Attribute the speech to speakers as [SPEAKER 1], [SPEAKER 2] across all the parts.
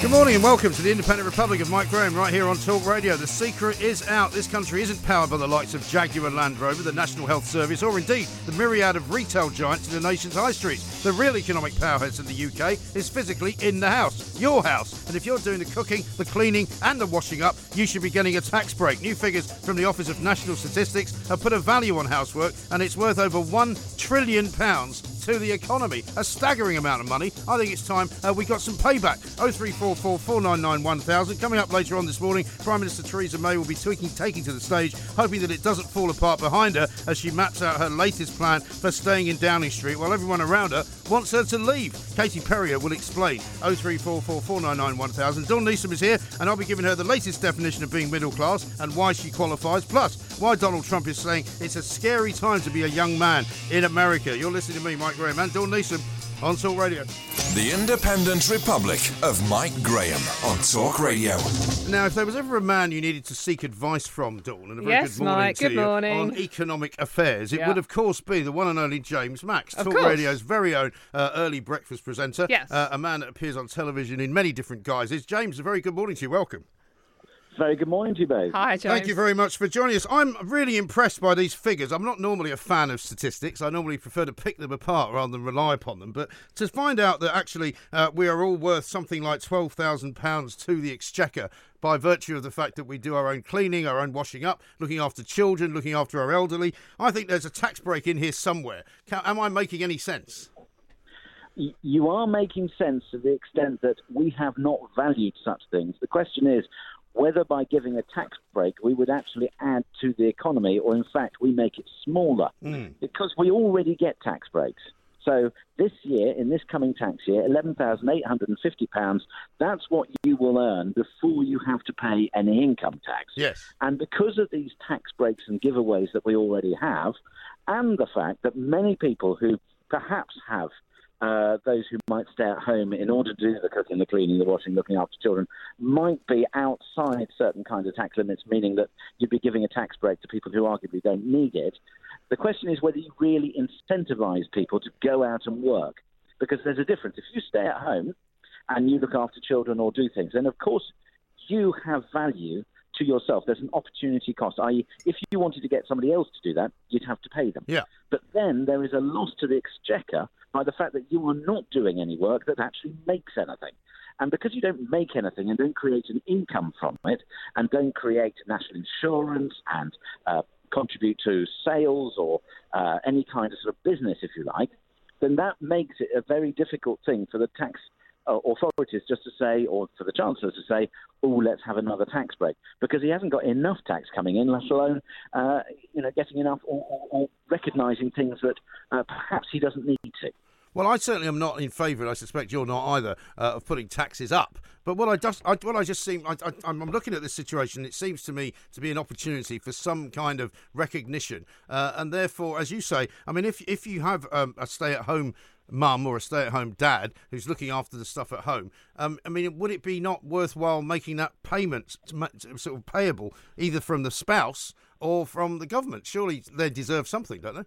[SPEAKER 1] Good morning and welcome to the Independent Republic of Mike Graham right here on Talk Radio. The secret is out. This country isn't powered by the likes of Jaguar Land Rover, the National Health Service, or indeed the myriad of retail giants in the nation's high streets. The real economic powerhouse in the UK is physically in the house, your house. And if you're doing the cooking, the cleaning, and the washing up, you should be getting a tax break. New figures from the Office of National Statistics have put a value on housework, and it's worth over £1 trillion to the economy. A staggering amount of money. I think it's time uh, we got some payback. 0344 499 1000. Coming up later on this morning, Prime Minister Theresa May will be tweaking, taking to the stage, hoping that it doesn't fall apart behind her as she maps out her latest plan for staying in Downing Street while everyone around her wants her to leave. Katie Perrior will explain. 0344 499 1000. Dawn Neesom is here, and I'll be giving her the latest definition of being middle class and why she qualifies, plus why Donald Trump is saying it's a scary time to be a young man in America. You're listening to me, Mike Graham, and Dawn Neesom on Talk Radio.
[SPEAKER 2] The Independent Republic of Mike Graham on Talk Radio.
[SPEAKER 1] Now, if there was ever a man you needed to seek advice from, Dawn, and a very
[SPEAKER 3] Yes,
[SPEAKER 1] good morning
[SPEAKER 3] Mike,
[SPEAKER 1] to
[SPEAKER 3] good
[SPEAKER 1] you
[SPEAKER 3] morning.
[SPEAKER 1] on economic affairs, it
[SPEAKER 3] Yeah.
[SPEAKER 1] would of course be the one and only James Max,
[SPEAKER 3] Of
[SPEAKER 1] Talk
[SPEAKER 3] course.
[SPEAKER 1] Radio's very own uh, early breakfast presenter.
[SPEAKER 3] Yes.
[SPEAKER 1] Uh, a man that appears on television in many different guises. James, a very good morning to you. Welcome.
[SPEAKER 4] Very good morning to you both.
[SPEAKER 3] Hi, James.
[SPEAKER 1] Thank you very much for joining us. I'm really impressed by these figures. I'm not normally a fan of statistics. I normally prefer to pick them apart rather than rely upon them. But to find out that actually uh, we are all worth something like £12,000 to the exchequer by virtue of the fact that we do our own cleaning, our own washing up, looking after children, looking after our elderly, I think there's a tax break in here somewhere. Ca am I making any sense?
[SPEAKER 4] You are making sense to the extent that we have not valued such things. The question is whether by giving a tax break we would actually add to the economy or in fact we make it smaller hmm. because we already get tax breaks. So this year, in this coming tax year, £11,850, that's what you will earn before you have to pay any income tax.
[SPEAKER 1] Yes.
[SPEAKER 4] And because of these tax breaks and giveaways that we already have, and the fact that many people who perhaps have uh, those who might stay at home in order to do the cooking, the cleaning, the washing, looking after children, might be outside certain kinds of tax limits, meaning that you'd be giving a tax break to people who arguably don't need it. The question is whether you really incentivize people to go out and work, because there's a difference. If you stay at home and you look after children or do things, then of course you have value to yourself. There's an opportunity cost, i.e., if you wanted to get somebody else to do that, you'd have to pay them.
[SPEAKER 1] Yeah.
[SPEAKER 4] But then there is a loss to the exchequer by the fact that you are not doing any work that actually makes anything. And because you don't make anything and don't create an income from it, and don't create national insurance and uh, contribute to sales or uh, any kind of sort of business, if you like, then that makes it a very difficult thing for the tax uh, authorities just to say, or for the chancellor to say, oh, let's have another tax break, because he hasn't got enough tax coming in, let alone, uh, you know, getting enough or, or, or recognising things that uh, perhaps he doesn't need to.
[SPEAKER 1] Well, I certainly am not in favour, and I suspect you're not either, uh, of putting taxes up. But what I just, I, what I just seem, I, I'm looking at this situation. It seems to me to be an opportunity for some kind of recognition, uh, and therefore, as you say, I mean, if if you have um, a stay-at-home mum or a stay-at-home dad who's looking after the stuff at home, um, I mean, would it be not worthwhile making that payment sort of payable either from the spouse or from the government? Surely they deserve something, don't they?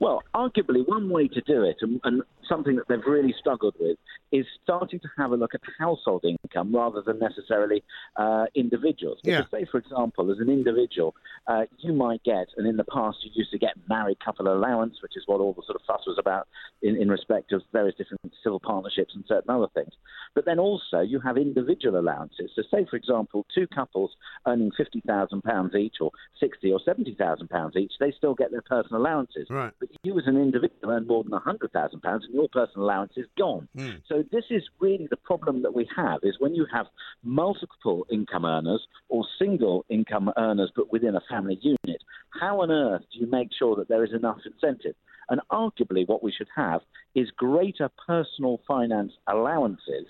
[SPEAKER 4] Well, arguably, one way to do it, and, and something that they've really struggled with, is starting to have a look at household income rather than necessarily uh, individuals. Because, say, for example, as an individual, uh, you might get, and in the past you used to get married couple allowance, which is what all the sort of fuss was about in, in respect of various different civil partnerships and certain other things. But then also you have individual allowances. So, say, for example, two couples earning £50,000 each, or 60 or £70,000 each, they still get their personal allowances.
[SPEAKER 1] Right.
[SPEAKER 4] But you as an individual earn more than £100,000 and your personal allowance is gone. Hmm. So this is really the problem that we have is when you have multiple income earners or single income earners but within a family unit, how on earth do you make sure that there is enough incentive? And arguably what we should have is greater personal finance allowances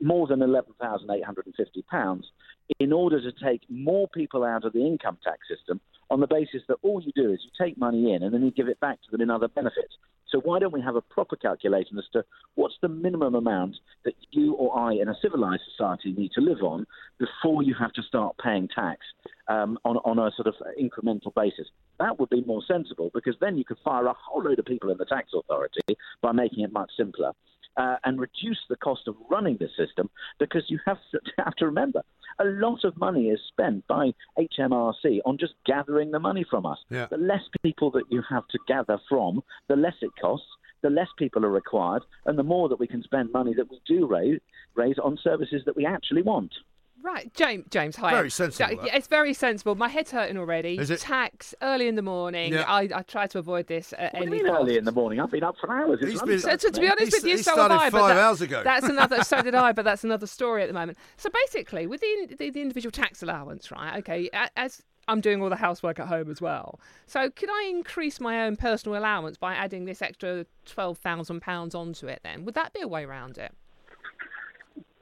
[SPEAKER 4] more than £11,850 in order to take more people out of the income tax system on the basis that all you do is you take money in and then you give it back to them in other benefits. So why don't we have a proper calculation as to what's the minimum amount that you or I in a civilized society need to live on before you have to start paying tax um, on, on a sort of incremental basis? That would be more sensible because then you could fire a whole load of people in the tax authority by making it much simpler. Uh, and reduce the cost of running the system because you have to, have to remember a lot of money is spent by HMRC on just gathering the money from us.
[SPEAKER 1] Yeah.
[SPEAKER 4] The less people that you have to gather from, the less it costs, the less people are required, and the more that we can spend money that we do raise, raise on services that we actually want.
[SPEAKER 3] Right, James. James, hi.
[SPEAKER 1] Very sensible,
[SPEAKER 3] Ja-
[SPEAKER 1] that.
[SPEAKER 3] It's very sensible. My head's hurting already.
[SPEAKER 1] Is it?
[SPEAKER 3] Tax early in the morning.
[SPEAKER 1] Yeah.
[SPEAKER 3] I, I try to avoid this at
[SPEAKER 4] What do you mean
[SPEAKER 3] cost.
[SPEAKER 4] early in the morning? I've been up for hours. It's
[SPEAKER 1] He's been-
[SPEAKER 4] lunchtime
[SPEAKER 3] So, to, to be honest
[SPEAKER 1] He
[SPEAKER 3] with you,
[SPEAKER 1] s-
[SPEAKER 3] so
[SPEAKER 1] he
[SPEAKER 3] have
[SPEAKER 1] started
[SPEAKER 3] I. but
[SPEAKER 1] five
[SPEAKER 3] that-
[SPEAKER 1] hours ago.
[SPEAKER 3] That's another. So did I, but that's another story at the moment. So basically, with the, the, the individual tax allowance, right? Okay, as I'm doing all the housework at home as well. So could I increase my own personal allowance by adding this extra twelve thousand pounds onto it? Then would that be a way around it?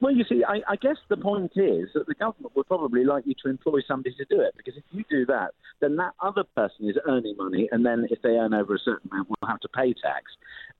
[SPEAKER 4] Well, you see, I, I guess the point is that the government would probably like you to employ somebody to do it because if you do that, then that other person is earning money, and then if they earn over a certain amount, will have to pay tax,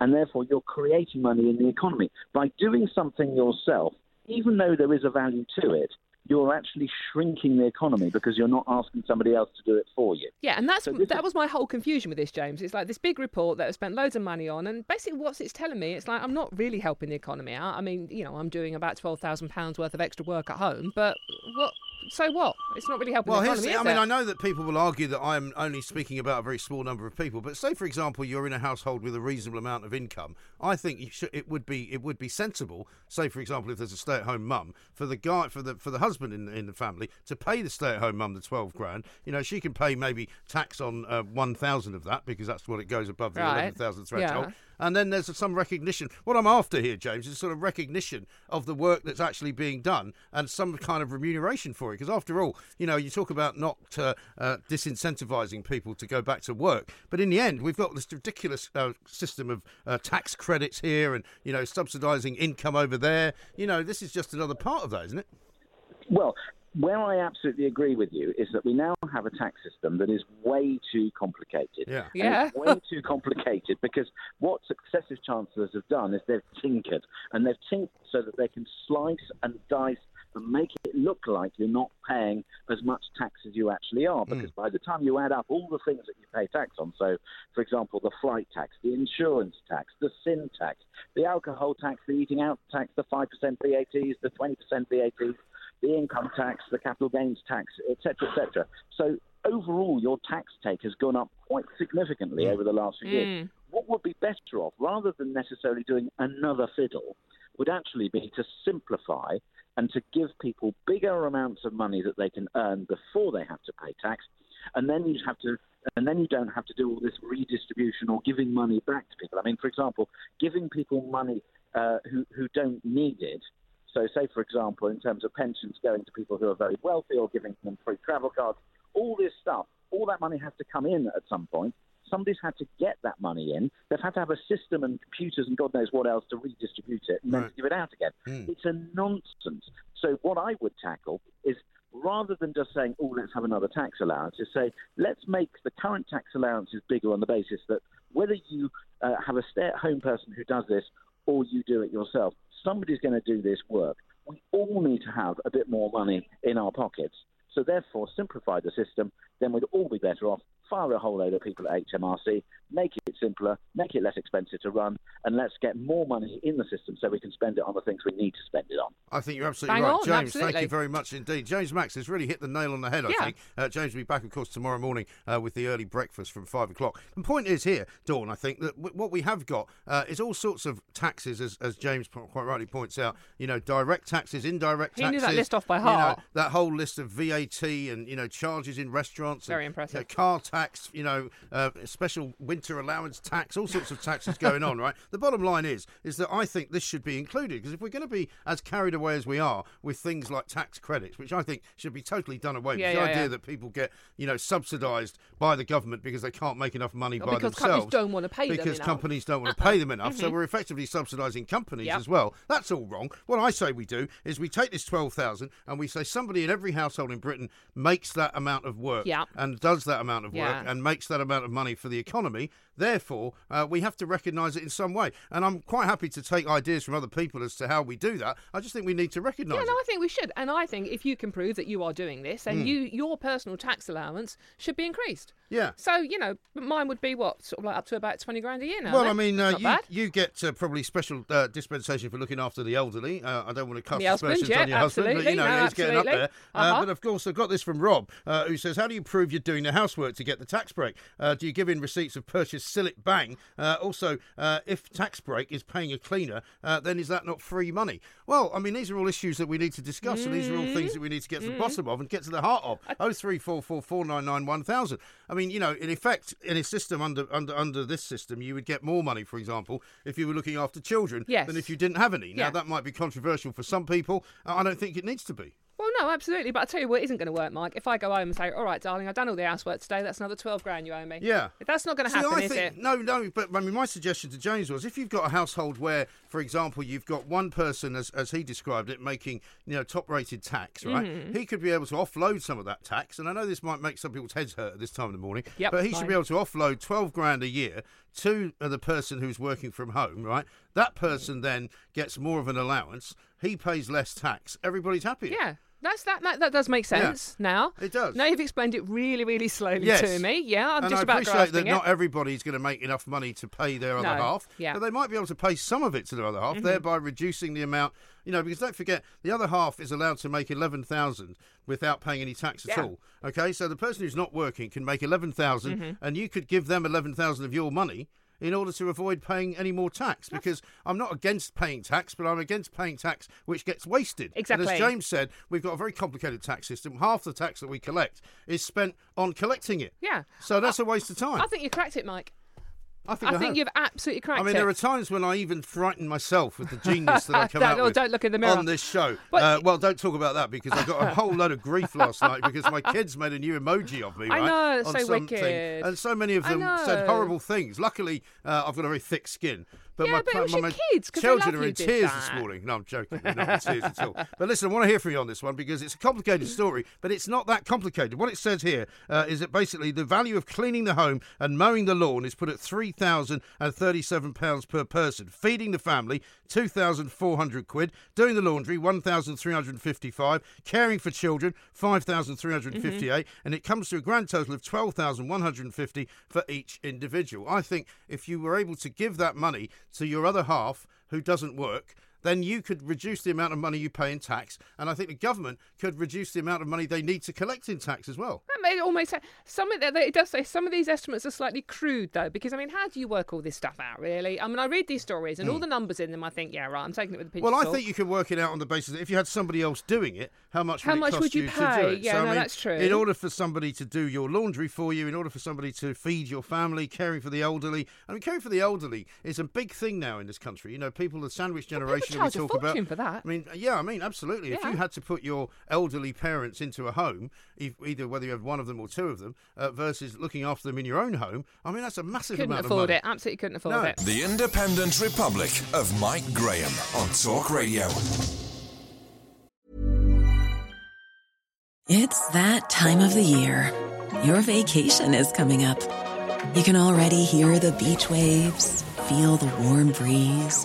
[SPEAKER 4] and therefore you're creating money in the economy by doing something yourself. Even though there is a value to it, you're actually shrinking the economy because you're not asking somebody else to do it for you.
[SPEAKER 3] Yeah, and that's
[SPEAKER 4] So
[SPEAKER 3] that
[SPEAKER 4] is-
[SPEAKER 3] was my whole confusion with this, James. It's like this big report that I spent loads of money on, and basically what it's telling me, it's like I'm not really helping the economy out. I mean, you know, I'm doing about twelve thousand pounds worth of extra work at home, but what? So what? It's not really helping
[SPEAKER 1] Well,
[SPEAKER 3] the economy.
[SPEAKER 1] I mean,
[SPEAKER 3] it?
[SPEAKER 1] I know that people will argue that I'm only speaking about a very small number of people, but say, for example, you're in a household with a reasonable amount of income. I think you should, it would be it would be sensible. Say, for example, if there's a stay-at-home mum, for the guy for the for the husband in in the family to pay the stay-at-home mum the twelve grand. You know, she can pay maybe tax on uh, one thousand of that because that's what it goes above the
[SPEAKER 3] Right.
[SPEAKER 1] eleven thousand threshold.
[SPEAKER 3] Yeah.
[SPEAKER 1] And then there's some recognition. What I'm after here, James, is sort of recognition of the work that's actually being done and some kind of remuneration for it. Because after all, you know, you talk about not uh, uh, disincentivizing people to go back to work, but in the end, we've got this ridiculous uh, system of uh, tax credits here and you know subsidising income over there. You know, this is just another part of that, isn't it?
[SPEAKER 4] Well, where I absolutely agree with you is that we now have a tax system that is way too complicated.
[SPEAKER 1] Yeah.
[SPEAKER 4] And
[SPEAKER 3] Yeah.
[SPEAKER 4] way too complicated because what successive chancellors have done is they've tinkered, and they've tinkered so that they can slice and dice and make it look like you're not paying as much tax as you actually are. Hmm. Because by the time you add up all the things that you pay tax on, so for example, the flight tax, the insurance tax, the sin tax, the alcohol tax, the eating out tax, the 5% VATs, the 20% VATs, the income tax, the capital gains tax, etc., etc. So overall, your tax take has gone up quite significantly over the last few years. What would be better off, rather than necessarily doing another fiddle, would actually be to simplify and to give people bigger amounts of money that they can earn before they have to pay tax, and then you have to. And then you don't have to do all this redistribution or giving money back to people. I mean, for example, giving people money uh, who who don't need it so, say for example, in terms of pensions going to people who are very wealthy or giving them free travel cards, all this stuff, all that money has to come in at some point. Somebody's had to get that money in. They've had to have a system and computers and God knows what else to redistribute it and then
[SPEAKER 1] Right.
[SPEAKER 4] to give it out again. It's a nonsense. So, what I would tackle is rather than just saying, oh, let's have another tax allowance, is say, let's make the current tax allowances bigger on the basis that whether you uh, have a stay at home person who does this or you do it yourself, somebody's going to do this work. We all need to have a bit more money in our pockets. So, therefore, simplify the system, then we'd all be better off. Fire a whole load of people at HMRC, make it simpler, make it less expensive to run, and let's get more money in the system so we can spend it on the things we need to spend it on.
[SPEAKER 1] I think you're absolutely
[SPEAKER 3] Bang
[SPEAKER 1] right,
[SPEAKER 3] on,
[SPEAKER 1] James. Thank you very much indeed. James Max has really hit the nail on the head. I
[SPEAKER 3] Yeah.
[SPEAKER 1] think uh, James will be back, of course, tomorrow morning uh, with the early breakfast from five o'clock. The point is here, Dawn. I think that w- what we have got uh, is all sorts of taxes, as, as James po- quite rightly points out. You know, direct taxes, indirect
[SPEAKER 3] He knew
[SPEAKER 1] taxes.
[SPEAKER 3] that list off by
[SPEAKER 1] you know,
[SPEAKER 3] heart.
[SPEAKER 1] that whole list of VAT and you know charges in restaurants.
[SPEAKER 3] Very impressive.
[SPEAKER 1] know, car tax. You know, uh, special winter allowance tax. All sorts of taxes going on. Right. The bottom line is is that I think this should be included because if we're going to be as carried away as we are with things like tax credits, which I think should be totally done away with,
[SPEAKER 3] Yeah,
[SPEAKER 1] the
[SPEAKER 3] yeah,
[SPEAKER 1] idea
[SPEAKER 3] yeah.
[SPEAKER 1] that people get you know subsidised by the government because they can't make enough money
[SPEAKER 3] Or
[SPEAKER 1] by
[SPEAKER 3] because
[SPEAKER 1] themselves.
[SPEAKER 3] companies don't wanna pay them
[SPEAKER 1] because companies don't want to pay them enough. So we're effectively subsidising companies
[SPEAKER 3] Yep.
[SPEAKER 1] as well. That's all wrong. What I say we do is we take this twelve thousand and we say somebody in every household in Britain makes that amount of work.
[SPEAKER 3] Yeah. Yeah.
[SPEAKER 1] and does that amount of work
[SPEAKER 3] Yeah.
[SPEAKER 1] and makes that amount of money for the economy. Therefore, uh, we have to recognise it in some way. And I'm quite happy to take ideas from other people as to how we do that. I just think we need to recognise
[SPEAKER 3] Yeah,
[SPEAKER 1] it.
[SPEAKER 3] no, I think we should. And I think if you can prove that you are doing this,
[SPEAKER 1] Hmm.
[SPEAKER 3] then you your personal tax allowance should be increased.
[SPEAKER 1] Yeah.
[SPEAKER 3] So, you know, mine would be what? Sort of like up to about 20 grand a year now.
[SPEAKER 1] Well? I mean, uh, you, you get uh, probably special uh, dispensation for looking after the elderly. Uh, I don't want to cast aspersions
[SPEAKER 3] yeah,
[SPEAKER 1] on your husband, but you know
[SPEAKER 3] absolutely. No,
[SPEAKER 1] he's getting up
[SPEAKER 3] absolutely.
[SPEAKER 1] there. Uh,
[SPEAKER 3] Uh-huh.
[SPEAKER 1] but of course, I've got this from Rob, uh, who says, "How do you prove you're doing the housework to get the tax break? Uh, do you give in receipts of purchase Sillet Bang? Uh, also, uh, if tax break is paying a cleaner, uh, then is that not free money? Well, I mean, these are all issues that we need to discuss, and these are all
[SPEAKER 3] Mm.
[SPEAKER 1] things that we need to get to the bottom of and get to the heart of. Oh three four four four nine nine one thousand. I mean, you know, in effect, in a system under under under this system, you would get more money, for example, if you were looking after children
[SPEAKER 3] Yes.
[SPEAKER 1] than if you didn't have any. Now
[SPEAKER 3] Yeah.
[SPEAKER 1] that might be controversial for some people. I don't think it needs to be.
[SPEAKER 3] Well, no, absolutely. But I tell you what isn't going to work, Mike. If I go home and say, all right, darling, I've done all the housework today, that's another 12 grand you owe me.
[SPEAKER 1] Yeah.
[SPEAKER 3] That's not going to happen,
[SPEAKER 1] I
[SPEAKER 3] is
[SPEAKER 1] think
[SPEAKER 3] it?
[SPEAKER 1] no, no. But I mean, my suggestion to James was if you've got a household where, for example, you've got one person, as as he described it, making you know top-rated tax, right?
[SPEAKER 3] Mm-hmm.
[SPEAKER 1] He could be able to offload some of that tax, and I know this might make some people's heads hurt at this time of the morning.
[SPEAKER 3] Yep,
[SPEAKER 1] but he should be able to offload twelve grand a year to the person who's working from home, right? That person then gets more of an allowance. He pays less tax. Everybody's happier.
[SPEAKER 3] Yeah. That's that, that. That does make sense now.
[SPEAKER 1] It does.
[SPEAKER 3] Now you've explained it really, really slowly
[SPEAKER 1] Yes.
[SPEAKER 3] to me. Yeah, I'm
[SPEAKER 1] and
[SPEAKER 3] just
[SPEAKER 1] I
[SPEAKER 3] about
[SPEAKER 1] appreciate that
[SPEAKER 3] it.
[SPEAKER 1] not everybody's going to make enough money to pay their other
[SPEAKER 3] No,
[SPEAKER 1] half,
[SPEAKER 3] yeah. Mm-hmm.
[SPEAKER 1] but they might be able to pay some of it to their other half, thereby reducing the amount. You know, because don't forget, the other half is allowed to make eleven thousand without paying any tax at
[SPEAKER 3] Yeah.
[SPEAKER 1] all. Okay, so the person who's not working can make eleven
[SPEAKER 3] Mm-hmm.
[SPEAKER 1] and you could give them eleven thousand of your money. In order to avoid paying any more tax, because I'm not against paying tax, but I'm against paying tax which gets wasted. And
[SPEAKER 3] Exactly.
[SPEAKER 1] as James said, we've got a very complicated tax system. Half the tax that we collect is spent on collecting it.
[SPEAKER 3] Yeah.
[SPEAKER 1] So that's a waste of time.
[SPEAKER 3] I think you cracked it, Mike.
[SPEAKER 1] I think,
[SPEAKER 3] I
[SPEAKER 1] I
[SPEAKER 3] think
[SPEAKER 1] have.
[SPEAKER 3] you've absolutely cracked it.
[SPEAKER 1] I mean,
[SPEAKER 3] it.
[SPEAKER 1] there are times when I even frighten myself with the genius that I come out
[SPEAKER 3] oh,
[SPEAKER 1] with
[SPEAKER 3] don't look in the mirror.
[SPEAKER 1] on this show. Uh, well, don't talk about that because I got a whole load of grief last night because my kids made a new emoji of me.
[SPEAKER 3] I
[SPEAKER 1] right,
[SPEAKER 3] know, it's
[SPEAKER 1] on
[SPEAKER 3] so
[SPEAKER 1] something,
[SPEAKER 3] wicked.
[SPEAKER 1] and so many of them said horrible things. Luckily, uh, I've got a very thick skin. But
[SPEAKER 3] Yeah,
[SPEAKER 1] my,
[SPEAKER 3] but it
[SPEAKER 1] my, my
[SPEAKER 3] kids,
[SPEAKER 1] children are in tears
[SPEAKER 3] that.
[SPEAKER 1] this morning. No, I'm joking. They're not in tears at all. But listen, I want to hear from you on this one because it's a complicated story, but it's not that complicated. What it says here uh, is that basically the value of cleaning the home and mowing the lawn is put at three thousand and thirty-seven pounds per person. Feeding the family, two thousand four hundred quid. Doing the laundry, one thousand three hundred fifty-five. Caring for children, five thousand three hundred and fifty-eight, and it comes to a grand total of twelve thousand one hundred fifty for each individual. I think if you were able to give that money to your other half who doesn't work, then you could reduce the amount of money you pay in tax, and I think the government could reduce the amount of money they need to collect in tax as well.
[SPEAKER 3] That made it almost some of it does say some of these estimates are slightly crude though, because I mean, how do you work all this stuff out really? I mean, I read these stories and all the numbers in them. I think, yeah, right, I'm taking it with a pinch
[SPEAKER 1] Hmm. Well, I think you can work it out on the basis that if you had somebody else doing it, how much
[SPEAKER 3] How
[SPEAKER 1] would it
[SPEAKER 3] much would you
[SPEAKER 1] to
[SPEAKER 3] pay? Yeah,
[SPEAKER 1] so, I
[SPEAKER 3] no,
[SPEAKER 1] mean,
[SPEAKER 3] that's true.
[SPEAKER 1] In order for somebody to do your laundry for you, in order for somebody to feed your family, caring for the elderly, I mean, caring for the elderly is a big thing now in this country. You know, people, the sandwich generation
[SPEAKER 3] charge
[SPEAKER 1] we
[SPEAKER 3] a
[SPEAKER 1] talk about.
[SPEAKER 3] fortune for that.
[SPEAKER 1] I mean, yeah, I mean, absolutely. If you had to put your elderly parents into a home, e- either whether you have one of them or two of them, uh, versus looking after them in your own home, I mean, that's a massive
[SPEAKER 3] couldn't
[SPEAKER 1] amount
[SPEAKER 3] afford
[SPEAKER 1] of money.
[SPEAKER 3] it. Absolutely couldn't afford
[SPEAKER 1] No.
[SPEAKER 3] it.
[SPEAKER 2] The Independent Republic of Mike Graham on Talk Radio.
[SPEAKER 5] It's that time of the year. Your vacation is coming up. You can already hear the beach waves, feel the warm breeze,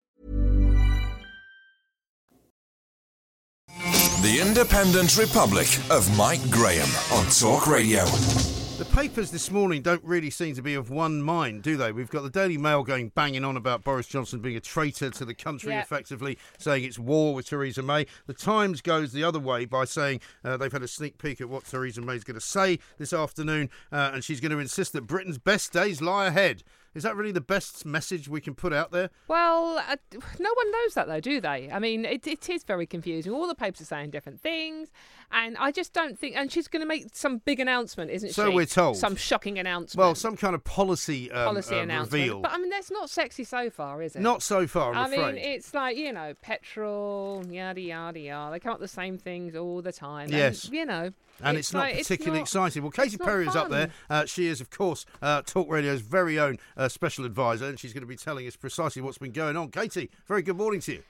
[SPEAKER 2] The Independent Republic of Mike Graham on Talk Radio.
[SPEAKER 1] The papers this morning don't really seem to be of one mind, do they? We've got the Daily Mail going banging on about Boris Johnson being a traitor to the country,
[SPEAKER 3] Yeah.
[SPEAKER 1] effectively saying it's war with Theresa May. The Times goes the other way by saying uh, they've had a sneak peek at what Theresa May's going to say this afternoon, uh, and she's going to insist that Britain's best days lie ahead. Is that really the best message we can put out there?
[SPEAKER 3] Well, uh, no one knows that though, do they? I mean, it, it is very confusing. All the papers are saying different things, and I just don't think. And she's going to make some big announcement, isn't
[SPEAKER 1] So
[SPEAKER 3] she?
[SPEAKER 1] So we're told.
[SPEAKER 3] Some shocking announcement.
[SPEAKER 1] Well, some kind of policy, um,
[SPEAKER 3] policy
[SPEAKER 1] uh,
[SPEAKER 3] announcement.
[SPEAKER 1] reveal.
[SPEAKER 3] But I mean, that's not sexy so far, is it?
[SPEAKER 1] Not so far, I'm
[SPEAKER 3] I
[SPEAKER 1] afraid.
[SPEAKER 3] mean, it's like you know, petrol, yada yada yada. They come up with the same things all the time.
[SPEAKER 1] Yes.
[SPEAKER 3] and, you know,
[SPEAKER 1] and it's, not
[SPEAKER 3] like-
[SPEAKER 1] particularly
[SPEAKER 3] not-
[SPEAKER 1] exciting. Well, Katie Perrior is up there. Uh, she is, of course, uh, Talk Radio's very own uh, special advisor, and she's going to be telling us precisely what's been going on. Katie, very good morning to you.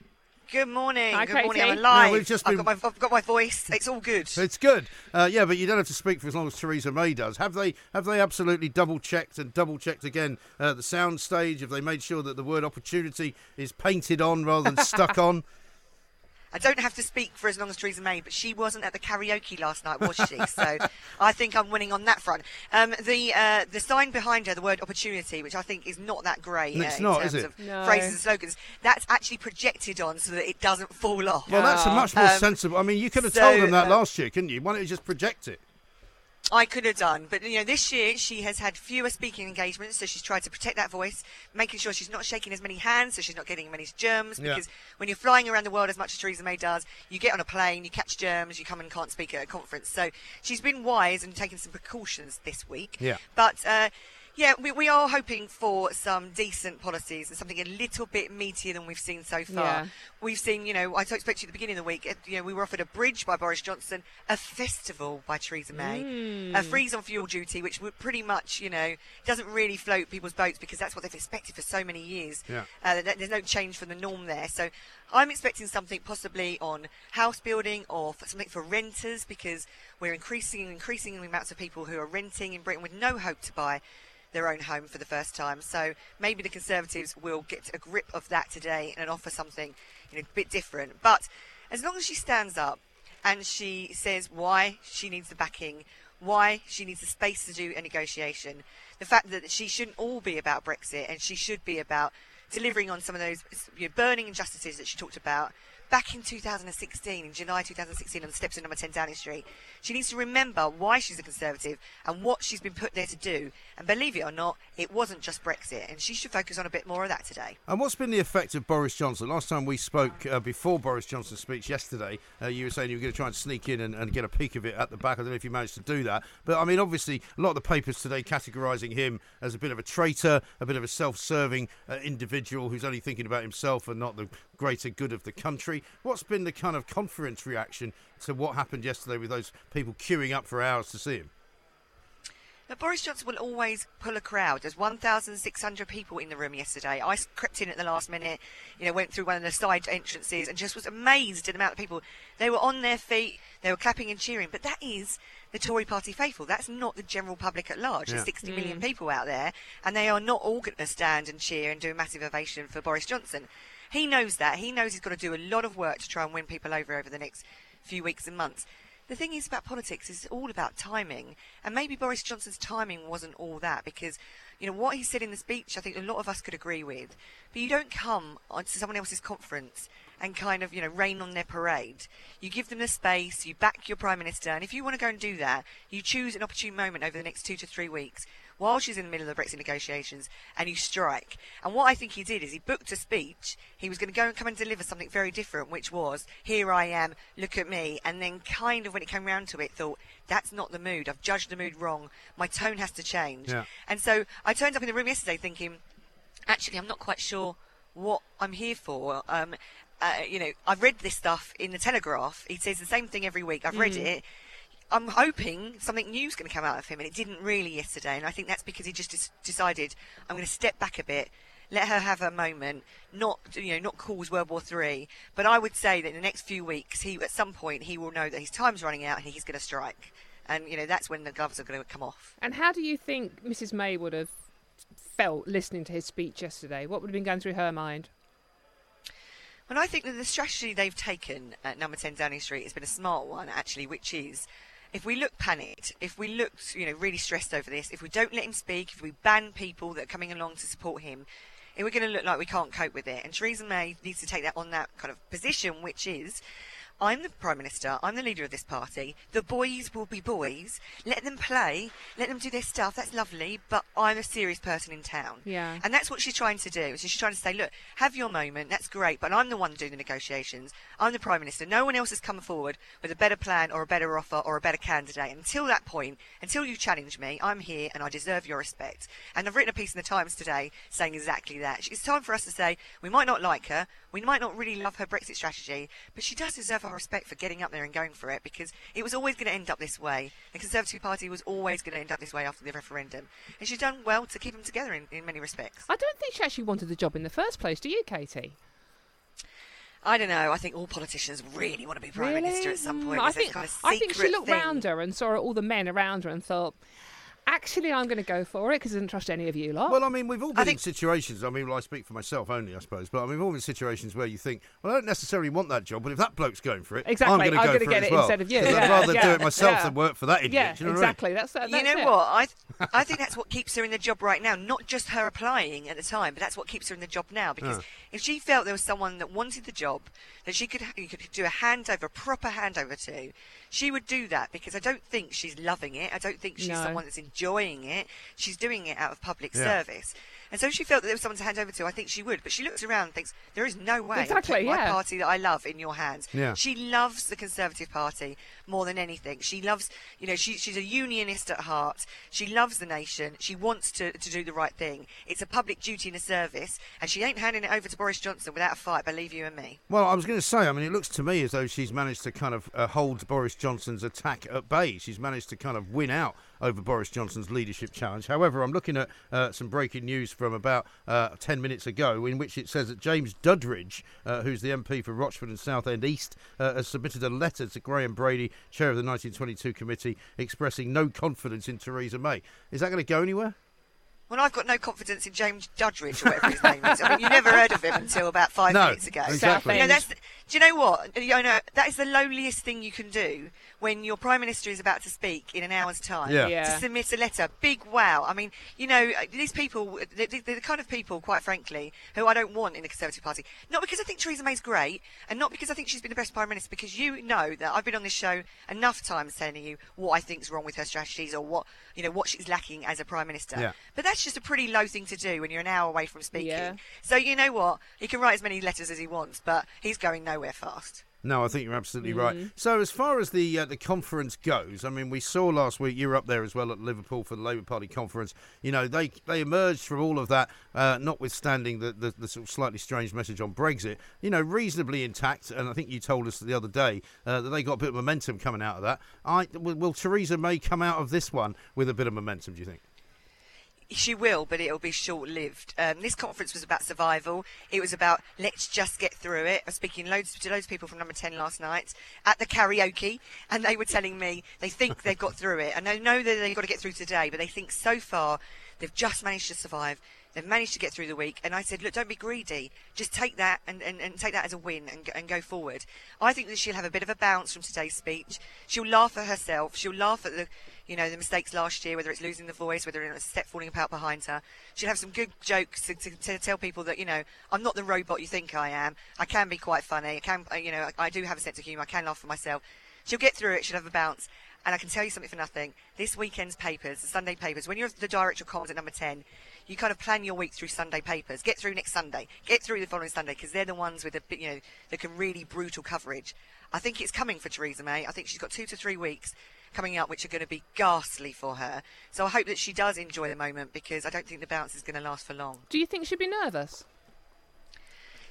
[SPEAKER 6] Good morning.
[SPEAKER 3] Hi,
[SPEAKER 6] good morning. I'm alive.
[SPEAKER 1] No, we've just
[SPEAKER 6] I've, got my, I've got my voice. It's all good.
[SPEAKER 1] It's good, uh, yeah, but you don't have to speak for as long as Theresa May does. Have they? Have they absolutely double checked and double checked again uh, the sound stage? Have they made sure that the word opportunity is painted on rather than stuck on?
[SPEAKER 6] I don't have to speak for as long as Theresa May, but she wasn't at the karaoke last night, was she? so I think I'm winning on that front. Um, the uh, the sign behind her, the word opportunity, which I think is not that great
[SPEAKER 1] It's
[SPEAKER 6] uh,
[SPEAKER 1] not,
[SPEAKER 6] in
[SPEAKER 1] is
[SPEAKER 6] terms
[SPEAKER 1] it?
[SPEAKER 6] of
[SPEAKER 3] No.
[SPEAKER 6] phrases and slogans, that's actually projected on so that it doesn't fall off.
[SPEAKER 1] Well, that's a much more
[SPEAKER 6] Um,
[SPEAKER 1] sensible. I mean, you could have
[SPEAKER 6] so,
[SPEAKER 1] told them that
[SPEAKER 6] uh,
[SPEAKER 1] last year, couldn't you? Why don't you just project it?
[SPEAKER 6] I could have done, but you know, this year she has had fewer speaking engagements, so she's tried to protect that voice, making sure she's not shaking as many hands, so she's not getting many germs.
[SPEAKER 1] Yeah.
[SPEAKER 6] Because when you're flying around the world as much as Theresa May does, you get on a plane, you catch germs, you come and can't speak at a conference. So she's been wise and taken some precautions this week.
[SPEAKER 1] Yeah.
[SPEAKER 6] But uh, yeah, we, we are hoping for some decent policies and something a little bit meatier than we've seen so far.
[SPEAKER 3] Yeah.
[SPEAKER 6] We've seen, you know, I spoke to you at the beginning of the week. uh, You know, we were offered a bridge by Boris Johnson, a festival by Theresa May, a freeze on fuel duty, which would pretty much, you know, doesn't really float people's boats because that's what they've expected for so many years.
[SPEAKER 1] Yeah.
[SPEAKER 6] Uh, there's no change from the norm there. So I'm expecting something possibly on house building or for something for renters because we're increasing and increasing the amounts of people who are renting in Britain with no hope to buy their own home for the first time. So maybe the Conservatives will get a grip of that today and offer something you know, a bit different. But as long as she stands up and she says why she needs the backing, why she needs the space to do a negotiation, the fact that she shouldn't all be about Brexit and she should be about delivering on some of those you know, burning injustices that she talked about back in 2016, in July 2016, on the steps of number 10 Downing Street. She needs to remember why she's a Conservative and what she's been put there to do. And believe it or not, it wasn't just Brexit, and she should focus on a bit more of that today.
[SPEAKER 1] And what's been the effect of Boris Johnson? Last time we spoke uh, before Boris Johnson's speech yesterday, uh, you were saying you were going to try and sneak in and, and get a peek of it at the back. I don't know if you managed to do that. But I mean, obviously, a lot of the papers today categorising him as a bit of a traitor, a bit of a self serving uh, individual who's only thinking about himself and not the greater good of the country. What's been the kind of conference reaction to what happened yesterday with those people queuing up for hours to see him?
[SPEAKER 6] Now, Boris Johnson will always pull a crowd. There's 1,600 people in the room yesterday. I crept in at the last minute, you know, went through one of the side entrances and just was amazed at the amount of people. They were on their feet, they were clapping and cheering. But that is the Tory party faithful. That's not the general public at large.
[SPEAKER 1] Yeah.
[SPEAKER 6] There's 60 million mm. people out there, and they are not all going to stand and cheer and do a massive ovation for Boris Johnson. He knows that. He knows he's got to do a lot of work to try and win people over over the next few weeks and months. The thing is about politics is all about timing, and maybe Boris Johnson's timing wasn't all that because, you know, what he said in the speech, I think a lot of us could agree with. But you don't come on to someone else's conference and kind of, you know, rain on their parade. You give them the space, you back your prime minister, and if you want to go and do that, you choose an opportune moment over the next two to three weeks while she's in the middle of the Brexit negotiations and you strike. And what I think he did is he booked a speech. He was going to go and come and deliver something very different, which was, here I am, look at me. And then kind of when it came round to it, thought, that's not the mood. I've judged the mood wrong. My tone has to change.
[SPEAKER 1] Yeah.
[SPEAKER 6] And so I turned up in the room yesterday thinking, actually, I'm not quite sure what I'm here for. Um, uh, you know, I've read this stuff in the Telegraph. He says the same thing every week. I've read it. I'm hoping something new's going to come out of him, and it didn't really yesterday. And I think that's because he just des- decided I'm going to step back a bit, let her have her moment, not you know not cause World War Three. But I would say that in the next few weeks, he at some point he will know that his time's running out and he's going to strike. And you know that's when the gloves are going to come off.
[SPEAKER 3] And how do you think Mrs May would have felt listening to his speech yesterday? What would have been going through her mind?
[SPEAKER 6] And I think that the strategy they've taken at Number 10 Downing Street has been a smart one, actually, which is if we look panicked, if we look, you know, really stressed over this, if we don't let him speak, if we ban people that are coming along to support him, we're going to look like we can't cope with it. And Theresa May needs to take that on that kind of position, which is I'm the Prime Minister, I'm the leader of this party. The boys will be boys. Let them play, let them do their stuff, that's lovely, but I'm a serious person in town.
[SPEAKER 3] Yeah.
[SPEAKER 6] And that's what she's trying to do. So she's trying to say, look, have your moment, that's great, but I'm the one doing the negotiations. I'm the Prime Minister. No one else has come forward with a better plan or a better offer or a better candidate. Until that point, until you challenge me, I'm here and I deserve your respect. And I've written a piece in the Times today saying exactly that. It's time for us to say, we might not like her, we might not really love her Brexit strategy, but she does deserve our respect for getting up there and going for it because it was always going to end up this way. The Conservative Party was always going to end up this way after the referendum. And she's done well to keep them together in, in many respects.
[SPEAKER 3] I don't think she actually wanted the job in the first place, do you, Katie?
[SPEAKER 6] I don't know. I think all politicians really want to be Prime Minister at some point.
[SPEAKER 3] I think
[SPEAKER 6] kind of
[SPEAKER 3] I think she looked
[SPEAKER 6] thing.
[SPEAKER 3] round her and saw all the men around her and thought, actually, I'm going to go for it because I didn't trust any of you lot.
[SPEAKER 1] Well, I mean, we've all been in situations. I mean, well, I speak for myself only, I suppose, but I mean, we've all been in situations where you think, well, I don't necessarily want that job, but if that bloke's going for it,
[SPEAKER 3] Exactly,
[SPEAKER 1] I'm going to go
[SPEAKER 3] gonna
[SPEAKER 1] for
[SPEAKER 3] get
[SPEAKER 1] it,
[SPEAKER 3] it
[SPEAKER 1] as well.
[SPEAKER 3] instead of you.
[SPEAKER 1] 'Cause
[SPEAKER 3] Yeah,
[SPEAKER 1] I'd rather
[SPEAKER 3] yeah,
[SPEAKER 1] do it myself
[SPEAKER 3] yeah.
[SPEAKER 1] than work for that idiot.
[SPEAKER 3] yeah,
[SPEAKER 1] you know what I mean?
[SPEAKER 3] exactly. That's that,
[SPEAKER 6] You know
[SPEAKER 3] it.
[SPEAKER 6] what? I th- I think that's what keeps her in the job right now. Not just her applying at the time, but that's what keeps her in the job now. Because if she felt there was someone that wanted the job, that she could you could do a handover, a proper handover to, she would do that. Because I don't think she's loving it. I don't think she's
[SPEAKER 3] No.
[SPEAKER 6] someone that's enjoying it. She's doing it out of public
[SPEAKER 1] Yeah.
[SPEAKER 6] service. And so if she felt that there was someone to hand over to, I think she would. But she looks around and thinks, there is no way I'm
[SPEAKER 3] Exactly,
[SPEAKER 6] putting my
[SPEAKER 3] yeah.
[SPEAKER 6] party that I love in your hands.
[SPEAKER 1] Yeah.
[SPEAKER 6] She loves the Conservative Party more than anything. She loves, you know, she, she's a unionist at heart. She loves the nation. She wants to, to do the right thing. It's a public duty and a service, and she ain't handing it over to Boris Johnson without a fight, believe you and me.
[SPEAKER 1] Well, I was going to say, I mean, it looks to me as though she's managed to kind of uh, hold Boris Johnson's attack at bay. She's managed to kind of win out over Boris Johnson's leadership challenge. However, I'm looking at uh, some breaking news from about uh, 10 minutes ago in which it says that James Duddridge, uh, who's the MP for Rochford and Southend East, uh, has submitted a letter to Graham Brady, chair of the 1922 committee, expressing no confidence in Theresa May. Is that going to go anywhere?
[SPEAKER 6] Well, I've got no confidence in James Duddridge, or whatever his name is. I mean, you never heard of him until about five
[SPEAKER 1] No,
[SPEAKER 6] minutes ago.
[SPEAKER 1] exactly.
[SPEAKER 6] You know, that's, do you know what? You know, that is the loneliest thing you can do when your Prime Minister is about to speak in an hour's time.
[SPEAKER 1] Yeah.
[SPEAKER 3] Yeah.
[SPEAKER 6] To submit a letter. Big wow. I mean, you know, uh, these people, they're, they're the kind of people, quite frankly, who I don't want in the Conservative Party. Not because I think Theresa May's great, and not because I think she's been the best Prime Minister, because you know that I've been on this show enough times telling you what I think's wrong with her strategies or what, you know, what she's lacking as a Prime Minister.
[SPEAKER 1] Yeah.
[SPEAKER 6] But that's just a pretty low thing to do when you're an hour away from speaking.
[SPEAKER 3] Yeah.
[SPEAKER 6] So you know what? He can write as many letters as he wants, but he's going nowhere fast.
[SPEAKER 1] No, I think you're absolutely
[SPEAKER 3] Mm.
[SPEAKER 1] right. So, as far as the uh, the conference goes, I mean, we saw last week you were up there as well at Liverpool for the Labour Party conference. You know, they they emerged from all of that, uh, notwithstanding the, the the sort of slightly strange message on Brexit. You know, reasonably intact, and I think you told us the other day uh, that they got a bit of momentum coming out of that. I will, will Theresa May come out of this one with a bit of momentum? Do you think?
[SPEAKER 6] She will, but it'll be short lived. Um, this conference was about survival. It was about let's just get through it. I was speaking loads to loads of people from number 10 last night at the karaoke, and they were telling me they think they've got through it. And they know that they've got to get through today, but they think so far they've just managed to survive. They've managed to get through the week, and I said, "Look, don't be greedy. Just take that and, and, and take that as a win and, and go forward." I think that she'll have a bit of a bounce from today's speech. She'll laugh at herself. She'll laugh at the, you know, the mistakes last year, whether it's losing the voice, whether it's a step falling apart behind her. She'll have some good jokes to, to, to tell people that you know I'm not the robot you think I am. I can be quite funny. I can, you know, I, I do have a sense of humour. I can laugh for myself. She'll get through it. She'll have a bounce. And I can tell you something for nothing. This weekend's papers, the Sunday papers, when you're the director of comms at number 10, you kind of plan your week through Sunday papers. Get through next Sunday. Get through the following Sunday because they're the ones with the, bit, you know, that can really brutal coverage. I think it's coming for Theresa May. I think she's got two to three weeks coming up which are going to be ghastly for her. So I hope that she does enjoy the moment because I don't think the bounce is going to last for long.
[SPEAKER 3] Do you think she'd be nervous?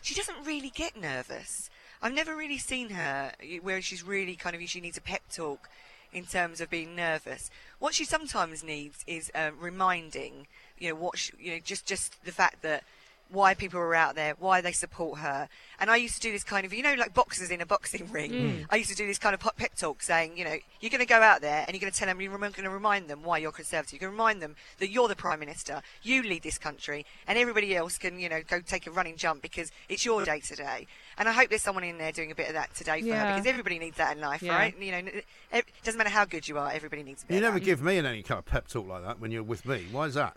[SPEAKER 6] She doesn't really get nervous. I've never really seen her where she's really kind of she needs a pep talk in terms of being nervous. What she sometimes needs is uh, reminding, you know, what she, you know, just just the fact that why people are out there, why they support her. And I used to do this kind of, you know, like boxers in a boxing ring.
[SPEAKER 3] Mm.
[SPEAKER 6] I used to do this kind of pep pep talk saying, you know, you're going to go out there and you're going to tell them, you're going to remind them why you're Conservative. You're going to remind them that you're the Prime Minister, you lead this country, and everybody else can, you know, go take a running jump because it's your day today. And I hope there's someone in there doing a bit of that today for
[SPEAKER 3] Yeah.
[SPEAKER 6] her because everybody needs that in life,
[SPEAKER 3] Yeah.
[SPEAKER 6] right? You know, it doesn't matter how good you are, everybody needs a bit
[SPEAKER 1] You
[SPEAKER 6] of
[SPEAKER 1] never
[SPEAKER 6] that.
[SPEAKER 1] give me any kind of pep talk like that when you're with me. Why is that?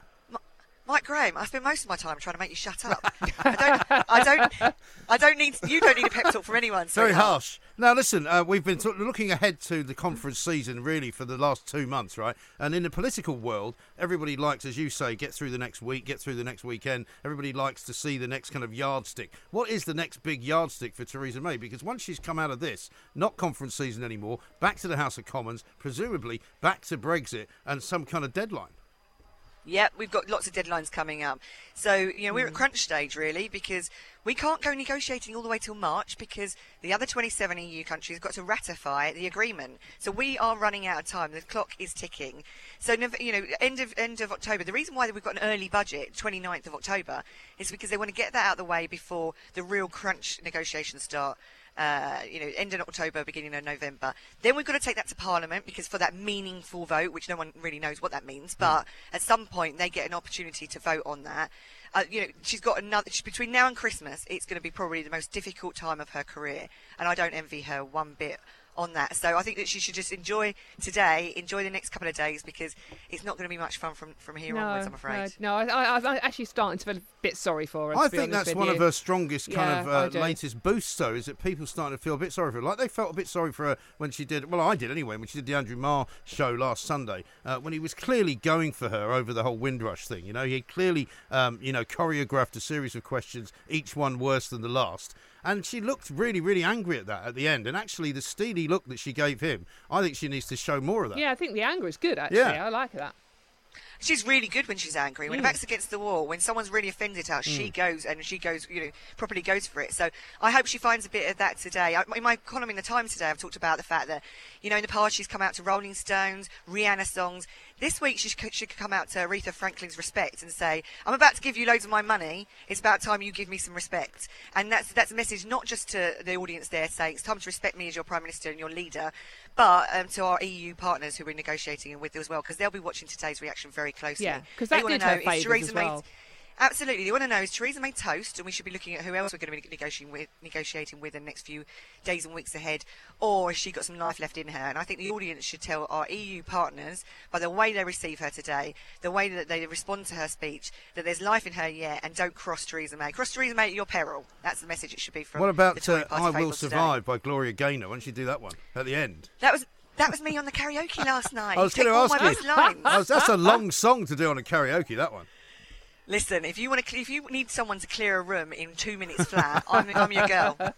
[SPEAKER 6] Mike Graham, I spend most of my time trying to make you shut up. I don't, I don't, I don't need. You don't need a pep talk from anyone.
[SPEAKER 1] Very
[SPEAKER 6] sweetheart.
[SPEAKER 1] harsh. Now, listen, uh, we've been t- looking ahead to the conference season really for the last two months, right? And in the political world, everybody likes, as you say, get through the next week, get through the next weekend. Everybody likes to see the next kind of yardstick. What is the next big yardstick for Theresa May? Because once she's come out of this, not conference season anymore, back to the House of Commons, presumably back to Brexit and some kind of deadline.
[SPEAKER 6] Yep, we've got lots of deadlines coming up. So, you know, we're at hmm. crunch stage really because we can't go negotiating all the way till March because the other 27 EU countries have got to ratify the agreement. So we are running out of time. The clock is ticking. So, you know, end of end of October. The reason why we've got an early budget, 29th of October, is because they want to get that out of the way before the real crunch negotiations start. Uh, you know, end of October, beginning of November. Then we've got to take that to Parliament because for that meaningful vote, which no one really knows what that means, but at some point they get an opportunity to vote on that. Uh, you know, she's got another. She's, between now and Christmas, it's going to be probably the most difficult time of her career, and I don't envy her one bit on that. So I think that she should just enjoy today, enjoy the next couple of days because it's not going to be much fun from from here onwards. I'm afraid.
[SPEAKER 3] No, no I, I, I'm actually starting to feel a bit sorry for her.
[SPEAKER 1] I think that's one
[SPEAKER 3] you.
[SPEAKER 1] of her strongest kind
[SPEAKER 3] Yeah,
[SPEAKER 1] of uh, latest boosts, though, is that people starting to feel a bit sorry for her. Like they felt a bit sorry for her when she did, well, I did anyway, when she did the Andrew Marr show last Sunday, uh, when he was clearly going for her over the whole Windrush thing. You know, he clearly, um, you know, choreographed a series of questions, each one worse than the last. And she looked really, really angry at that at the end. And actually, the steely look that she gave him, I think she needs to show more of that.
[SPEAKER 3] Yeah, I think the anger is good. Actually,
[SPEAKER 1] Yeah.
[SPEAKER 3] I like that.
[SPEAKER 6] She's really good when she's angry. When mm. her back's against the wall, when someone's really offended her, she mm. goes and she goes, you know, properly goes for it. So I hope she finds a bit of that today. I, in my column in the Times today, I've talked about the fact that, you know, in the past she's come out to Rolling Stones, Rihanna songs. This week she should, could come out to Aretha Franklin's Respect and say, "I'm about to give you loads of my money. It's about time you give me some respect." And that's that's a message not just to the audience there saying it's time to respect me as your prime minister and your leader, but um, to our EU partners who we're negotiating with as well, because they'll be watching today's reaction very closely.
[SPEAKER 3] Yeah, 'cause
[SPEAKER 6] They
[SPEAKER 3] that
[SPEAKER 6] wanna
[SPEAKER 3] did her
[SPEAKER 6] know, is
[SPEAKER 3] favours
[SPEAKER 6] Theresa
[SPEAKER 3] as
[SPEAKER 6] May-
[SPEAKER 3] well.
[SPEAKER 6] Absolutely. You want to know is Theresa May toast, and we should be looking at who else we're going to be negotiating with, negotiating with in the next few days and weeks ahead, or has she got some life left in her? And I think the audience should tell our EU partners by the way they receive her today, the way that they respond to her speech, that there's life in her yet, and don't cross Theresa May. Cross Theresa May at your peril. That's the message it should be from.
[SPEAKER 1] What about uh, I Will
[SPEAKER 6] faithfuls today.
[SPEAKER 1] Survive by Gloria Gaynor? Why don't you do that one at the end?
[SPEAKER 6] That was that was me on the karaoke last night.
[SPEAKER 1] I was going to ask you.
[SPEAKER 6] lines.
[SPEAKER 1] That's a long song to do on a karaoke, that one.
[SPEAKER 6] Listen, if you want to, if you need someone to clear a room in two minutes flat, I'm, I'm your girl.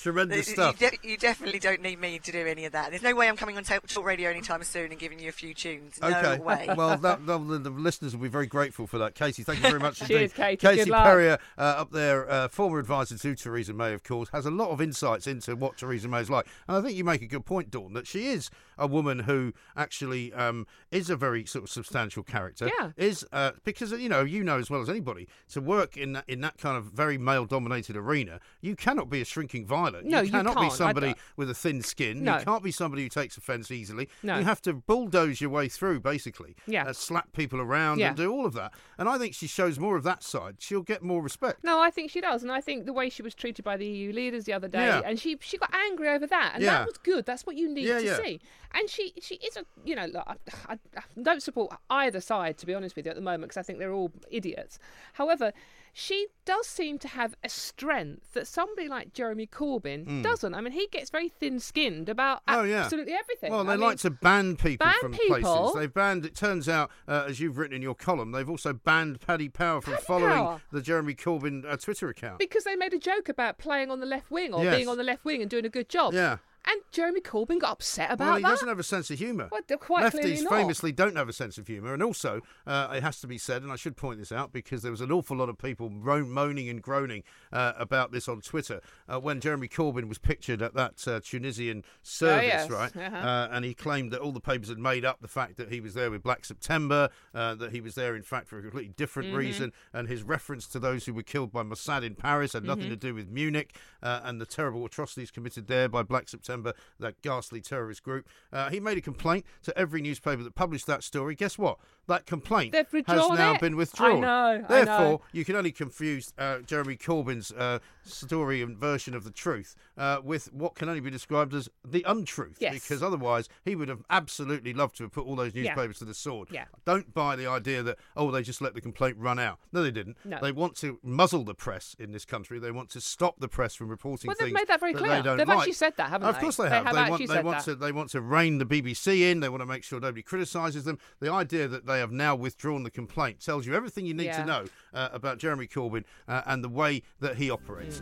[SPEAKER 1] Tremendous
[SPEAKER 6] You,
[SPEAKER 1] stuff.
[SPEAKER 6] de- you definitely don't need me to do any of that. There's no way I'm coming on Talk Talk Radio anytime soon and giving you a few tunes. No
[SPEAKER 1] Okay.
[SPEAKER 6] way.
[SPEAKER 1] Well, that, that- the, the listeners will be very grateful for that. Casey, thank you very much
[SPEAKER 3] Cheers,
[SPEAKER 1] indeed.
[SPEAKER 3] Katie.
[SPEAKER 1] Casey
[SPEAKER 3] Good.
[SPEAKER 1] Perrior, uh, up there, uh, former advisor to Theresa May, of course, has a lot of insights into what Theresa May is like. And I think you make a good point, Dawn, that she is a woman who actually um, is a very sort of substantial character.
[SPEAKER 3] Yeah.
[SPEAKER 1] Is uh, because you know you know as well as anybody to work in that in that kind of very male dominated arena, you cannot be a shrinking violet.
[SPEAKER 3] No,
[SPEAKER 1] you
[SPEAKER 3] you
[SPEAKER 1] cannot
[SPEAKER 3] can't.
[SPEAKER 1] be somebody with a thin skin.
[SPEAKER 3] No.
[SPEAKER 1] You can't be somebody who takes offence easily.
[SPEAKER 3] No.
[SPEAKER 1] You have to bulldoze your way through, basically.
[SPEAKER 3] Yeah.
[SPEAKER 1] Uh, slap people around
[SPEAKER 3] Yeah.
[SPEAKER 1] and do all of that. And I think she shows more of that side. She'll get more respect.
[SPEAKER 3] No, I think she does, and I think the way she was treated by the EU leaders the other day,
[SPEAKER 1] Yeah.
[SPEAKER 3] and she she got angry over that, and
[SPEAKER 1] Yeah.
[SPEAKER 3] that was good. That's what you need to
[SPEAKER 1] yeah.
[SPEAKER 3] see. And she she is a you know I, I don't support either side to be honest with you at the moment because I think they're all idiots. However. She does seem to have a strength that somebody like Jeremy Corbyn doesn't. I mean, he gets very thin-skinned about.
[SPEAKER 1] Oh, yeah.
[SPEAKER 3] absolutely everything.
[SPEAKER 1] Well, they
[SPEAKER 3] I
[SPEAKER 1] like
[SPEAKER 3] mean,
[SPEAKER 1] to ban people
[SPEAKER 3] ban
[SPEAKER 1] from
[SPEAKER 3] people?
[SPEAKER 1] places. They've banned, it turns out, uh, as you've written in your column, they've also banned Paddy Power from
[SPEAKER 3] Paddy
[SPEAKER 1] following
[SPEAKER 3] Power?
[SPEAKER 1] the Jeremy Corbyn uh, Twitter account.
[SPEAKER 3] because they made a joke about playing on the left wing or
[SPEAKER 1] Yes.
[SPEAKER 3] being on the left wing and doing a good job.
[SPEAKER 1] Yeah.
[SPEAKER 3] And Jeremy Corbyn got upset about
[SPEAKER 1] well, he
[SPEAKER 3] that.
[SPEAKER 1] doesn't have a sense of humour.
[SPEAKER 3] Well,
[SPEAKER 1] Lefties famously don't have a sense of humour, and also uh, it has to be said, and I should point this out because there was an awful lot of people moaning and groaning uh, about this on Twitter uh, when Jeremy Corbyn was pictured at that uh, Tunisian service,
[SPEAKER 3] yes,
[SPEAKER 1] right?
[SPEAKER 3] uh-huh.
[SPEAKER 1] Uh, and he claimed that all the papers had made up the fact that he was there with Black September, uh, that he was there in fact for a completely different
[SPEAKER 3] Mm-hmm.
[SPEAKER 1] reason, and his reference to those who were killed by Mossad in Paris had
[SPEAKER 3] Mm-hmm.
[SPEAKER 1] nothing to do with Munich uh, and the terrible atrocities committed there by Black September, that ghastly terrorist group. Uh, he made a complaint to every newspaper that published that story. Guess what? That complaint has now
[SPEAKER 3] it.
[SPEAKER 1] been withdrawn.
[SPEAKER 3] I know, I
[SPEAKER 1] Therefore,
[SPEAKER 3] know.
[SPEAKER 1] you can only confuse uh, Jeremy Corbyn's uh, story and version of the truth uh, with what can only be described as the untruth.
[SPEAKER 3] Yes.
[SPEAKER 1] Because otherwise, he would have absolutely loved to have put all those
[SPEAKER 3] Yeah.
[SPEAKER 1] newspapers to the sword.
[SPEAKER 3] Yeah.
[SPEAKER 1] Don't buy the idea that, oh, they just let the complaint run out. No, they didn't.
[SPEAKER 3] No.
[SPEAKER 1] They want to muzzle the press in this country. They want to stop the press from reporting
[SPEAKER 3] Well, they've
[SPEAKER 1] things
[SPEAKER 3] made that very
[SPEAKER 1] They
[SPEAKER 3] clear.
[SPEAKER 1] don't
[SPEAKER 3] They've
[SPEAKER 1] like.
[SPEAKER 3] actually said that, haven't
[SPEAKER 1] Of
[SPEAKER 3] they?
[SPEAKER 1] Course they
[SPEAKER 3] They
[SPEAKER 1] have.
[SPEAKER 3] have
[SPEAKER 1] they want, they want
[SPEAKER 3] that.
[SPEAKER 1] to. They want to rein the BBC in. They want to make sure nobody criticises them. The idea that they have now withdrawn the complaint tells you everything you need
[SPEAKER 3] Yeah.
[SPEAKER 1] to know uh, about Jeremy Corbyn uh, and the way that he operates.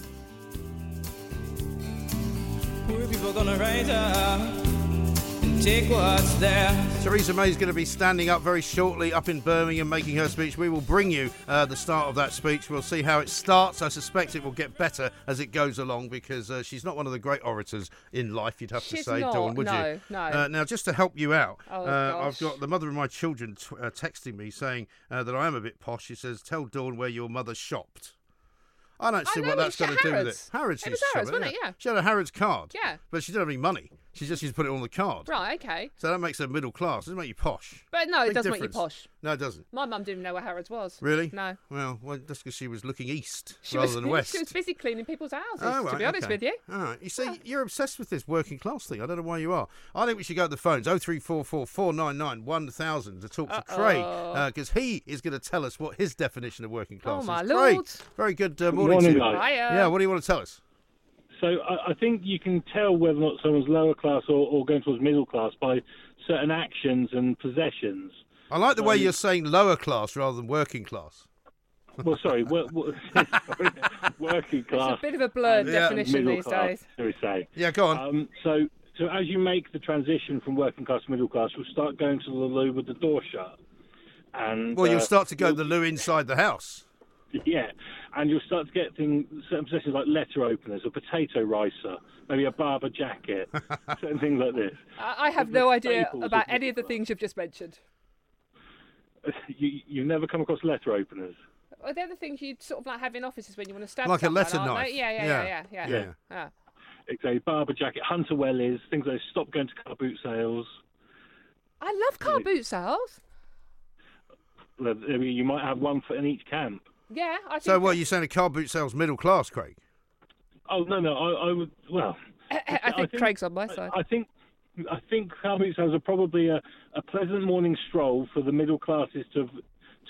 [SPEAKER 7] Poor take what's theirs.
[SPEAKER 1] Theresa May is going to be standing up very shortly up in Birmingham making her speech. We will bring you uh, the start of that speech. We'll see how it starts. I suspect it will get better as it goes along because uh, she's not one of the great orators in life, you'd have to say,
[SPEAKER 3] not,
[SPEAKER 1] Dawn, would
[SPEAKER 3] no,
[SPEAKER 1] you?
[SPEAKER 3] no.
[SPEAKER 1] Uh, now, just to help you out,
[SPEAKER 3] Oh,
[SPEAKER 1] uh, I've got the mother of my children t- uh, texting me saying uh, that I am a bit posh. She says, Tell Dawn where your mother shopped. I don't
[SPEAKER 3] I
[SPEAKER 1] see
[SPEAKER 3] know,
[SPEAKER 1] what
[SPEAKER 3] it
[SPEAKER 1] that's
[SPEAKER 3] was
[SPEAKER 1] got to do with it.
[SPEAKER 3] Harrods.
[SPEAKER 1] Harrods,
[SPEAKER 3] It was Harrods,
[SPEAKER 1] shopping,
[SPEAKER 3] wasn't it? Yeah.
[SPEAKER 1] She had a Harrods card.
[SPEAKER 3] Yeah.
[SPEAKER 1] But she didn't have any money. She just used to put it on the card.
[SPEAKER 3] Right, okay.
[SPEAKER 1] So that makes her middle class. Doesn't make you posh.
[SPEAKER 3] But no, it doesn't make you
[SPEAKER 1] difference.
[SPEAKER 3] posh.
[SPEAKER 1] No, it doesn't.
[SPEAKER 3] My mum didn't know where Harrods was.
[SPEAKER 1] Really?
[SPEAKER 3] No.
[SPEAKER 1] Well, well that's because she was looking east
[SPEAKER 3] She
[SPEAKER 1] rather
[SPEAKER 3] was,
[SPEAKER 1] than west.
[SPEAKER 3] She was busy cleaning people's houses,
[SPEAKER 1] Oh,
[SPEAKER 3] to
[SPEAKER 1] right,
[SPEAKER 3] be honest
[SPEAKER 1] okay.
[SPEAKER 3] with you.
[SPEAKER 1] All right. You see, you're obsessed with this working class thing. I don't know why you are. I think we should go to the phones 0344 499 1000 to talk to Craig
[SPEAKER 3] Uh-oh.
[SPEAKER 1] because he is going to tell us what his definition of working class is.
[SPEAKER 3] Oh, my
[SPEAKER 1] is. Craig,
[SPEAKER 3] lord.
[SPEAKER 1] very good uh, morning,
[SPEAKER 8] morning,
[SPEAKER 1] to you.
[SPEAKER 8] guys.
[SPEAKER 3] Hiya.
[SPEAKER 1] Yeah, what do you want to tell us?
[SPEAKER 8] So I, I think you can tell whether or not someone's lower class or, or going towards middle class by certain actions and possessions.
[SPEAKER 1] I like the way
[SPEAKER 8] Um,
[SPEAKER 1] you're saying lower class rather than working class.
[SPEAKER 8] Well, sorry, wor- wor- sorry, working class.
[SPEAKER 3] It's a bit of a blurred
[SPEAKER 1] Yeah,
[SPEAKER 3] definition
[SPEAKER 8] middle
[SPEAKER 3] these
[SPEAKER 8] class,
[SPEAKER 3] days.
[SPEAKER 8] shall say?
[SPEAKER 1] Yeah, go on.
[SPEAKER 8] Um, so, so as you make the transition from working class to middle class, you'll start going to the loo with the door shut, and
[SPEAKER 1] well, you'll
[SPEAKER 8] uh,
[SPEAKER 1] start to go to the loo inside the house.
[SPEAKER 8] Yeah, and you'll start to get things, certain possessions like letter openers, a potato ricer, maybe a Barbour jacket, certain things like this.
[SPEAKER 3] I, I have no idea about any of the things you've just mentioned.
[SPEAKER 8] You, you've never come across letter openers.
[SPEAKER 3] Well, they're the things you'd sort of like have in offices when you want to stab
[SPEAKER 1] Like a letter
[SPEAKER 3] aren't
[SPEAKER 1] knife.
[SPEAKER 3] They? Yeah, yeah,
[SPEAKER 1] Yeah.
[SPEAKER 3] yeah, yeah,
[SPEAKER 1] Yeah.
[SPEAKER 3] yeah. Ah.
[SPEAKER 8] It's a Barbour jacket, Hunter wellies, things like stop going to car boot sales.
[SPEAKER 3] I love car boot sales.
[SPEAKER 8] I mean, You might have one for in each camp.
[SPEAKER 3] Yeah, I think.
[SPEAKER 1] So, what, you're saying a car boot sells middle class, Craig?
[SPEAKER 8] Oh no, no, I, I would. Well,
[SPEAKER 3] I, think Craig's on my
[SPEAKER 8] I-
[SPEAKER 3] side.
[SPEAKER 8] I think I think car boot sales are probably a, a pleasant morning stroll for the middle classes to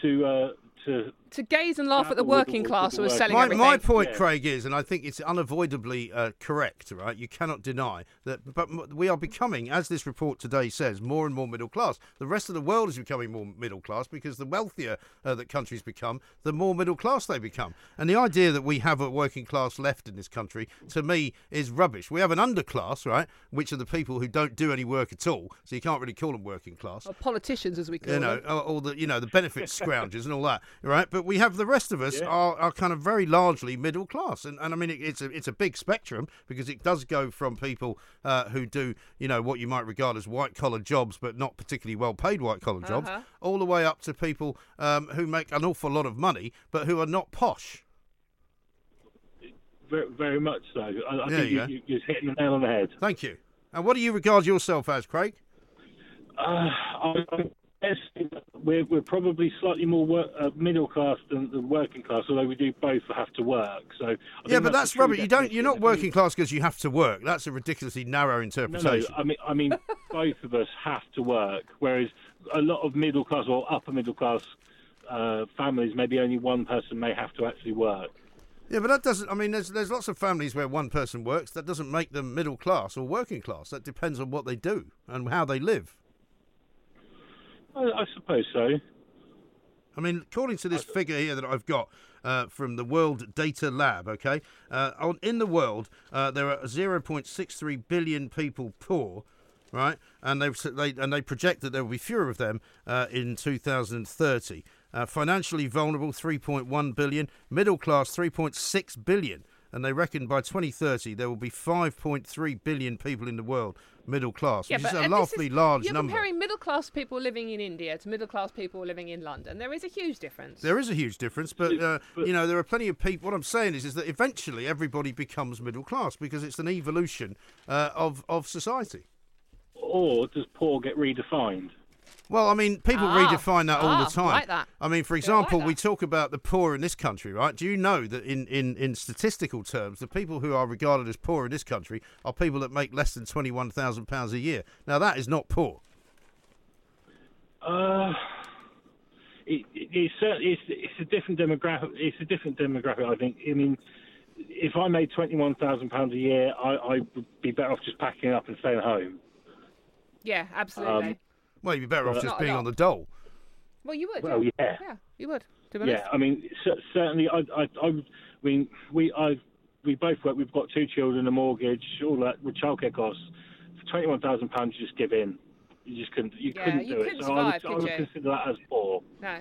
[SPEAKER 8] to uh, to.
[SPEAKER 3] To gaze and laugh at the working
[SPEAKER 8] the-
[SPEAKER 3] class
[SPEAKER 8] with
[SPEAKER 3] who are selling
[SPEAKER 1] My,
[SPEAKER 3] everything.
[SPEAKER 1] my point,
[SPEAKER 8] Yeah.
[SPEAKER 1] Craig, is, and I think it's unavoidably uh, correct, right? You cannot deny that, but we are becoming, as this report today says, more and more middle class. The rest of the world is becoming more middle class because the wealthier uh, that countries become, the more middle class they become. And the idea that we have a working class left in this country, to me, is rubbish. We have an underclass, right, which are the people who don't do any work at all, so you can't really call them working class
[SPEAKER 3] Or politicians, as we call them.
[SPEAKER 1] you know,
[SPEAKER 3] them.
[SPEAKER 1] all, all the you know the benefits scroungers and all that, right? But we have the rest of us
[SPEAKER 8] Yeah.
[SPEAKER 1] are, are kind of very largely middle class, and, and I mean it, it's a it's a big spectrum because it does go from people uh, who do you know what you might regard as white collar jobs, but not particularly well paid white collar jobs,
[SPEAKER 3] Uh-huh.
[SPEAKER 1] all the way up to people um, who make an awful lot of money but who are not posh.
[SPEAKER 8] Very, very much so. I, I think
[SPEAKER 1] you
[SPEAKER 8] you, you're hitting the nail on the head.
[SPEAKER 1] Thank you. And what do you regard yourself as, Craig?
[SPEAKER 8] Uh, I, Guess we're, we're probably slightly more work, uh, middle class than the working class, although we do both have to work. So I
[SPEAKER 1] Yeah, but that's
[SPEAKER 8] true
[SPEAKER 1] rubbish. You don't. You're not working class because you have to work. That's a ridiculously narrow
[SPEAKER 8] No, no.
[SPEAKER 1] interpretation.
[SPEAKER 8] I mean, I mean, both of us have to work, whereas a lot of middle class or upper middle class uh, families, maybe only one person may have to actually work.
[SPEAKER 1] Yeah, but that doesn't. I mean, there's there's lots of families where one person works. That doesn't make them middle class or working class. That depends on what they do and how they live.
[SPEAKER 8] I, I suppose so.
[SPEAKER 1] I mean, according to this figure here that I've got uh, from the World Data Lab, okay, uh, on, in the world uh, there are 0.63 billion people poor, right? And they they and they project that there will be fewer of them uh, in 2030. Uh, financially vulnerable, 3.1 billion. Middle class, 3.6 billion. And they reckon by 2030 there will be 5.3 billion people in the world middle class, which is a
[SPEAKER 3] and this
[SPEAKER 1] laughably
[SPEAKER 3] is-
[SPEAKER 1] large
[SPEAKER 3] you're
[SPEAKER 1] number.
[SPEAKER 3] comparing middle class people living in India to middle class people living in London. There is a huge difference.
[SPEAKER 1] There is a huge difference, but, uh, you know there are plenty of people. What I'm saying is, is that eventually everybody becomes middle class because it's an evolution uh, of of society.
[SPEAKER 8] Or does poor get redefined?
[SPEAKER 1] Well, I mean, people
[SPEAKER 3] Ah,
[SPEAKER 1] redefine that all
[SPEAKER 3] ah,
[SPEAKER 1] the time.
[SPEAKER 3] like that.
[SPEAKER 1] I mean, for
[SPEAKER 3] Yeah, I like
[SPEAKER 1] example, we talk about the poor in this country, right? Do you know that in, in, in statistical terms, the people who are regarded as poor in this country are people that make less than twenty one thousand pounds a year? Now that is not poor.
[SPEAKER 8] Uh, it, it, it's, certainly it's it's a different demographic. It's a different demographic. I think. I mean, if I made twenty one thousand pounds a year, I, I would be better off just packing up and staying home.
[SPEAKER 3] Yeah, absolutely.
[SPEAKER 8] Um,
[SPEAKER 1] Well, you'd be better off just being on the dole.
[SPEAKER 3] well, you would.
[SPEAKER 8] well,
[SPEAKER 3] yeah.
[SPEAKER 8] yeah.
[SPEAKER 3] yeah, you would. To be.
[SPEAKER 8] Yeah, I mean, certainly, I, I, I, I mean, we, I, we both work. We've got two children, a mortgage, all that with childcare costs. For twenty-one thousand pounds, you just give in. You just couldn't. You
[SPEAKER 3] Yeah,
[SPEAKER 8] couldn't
[SPEAKER 3] you
[SPEAKER 8] do
[SPEAKER 3] couldn't
[SPEAKER 8] it. So I would,
[SPEAKER 3] survive,
[SPEAKER 8] I would
[SPEAKER 3] you?
[SPEAKER 8] consider that as poor.
[SPEAKER 3] No.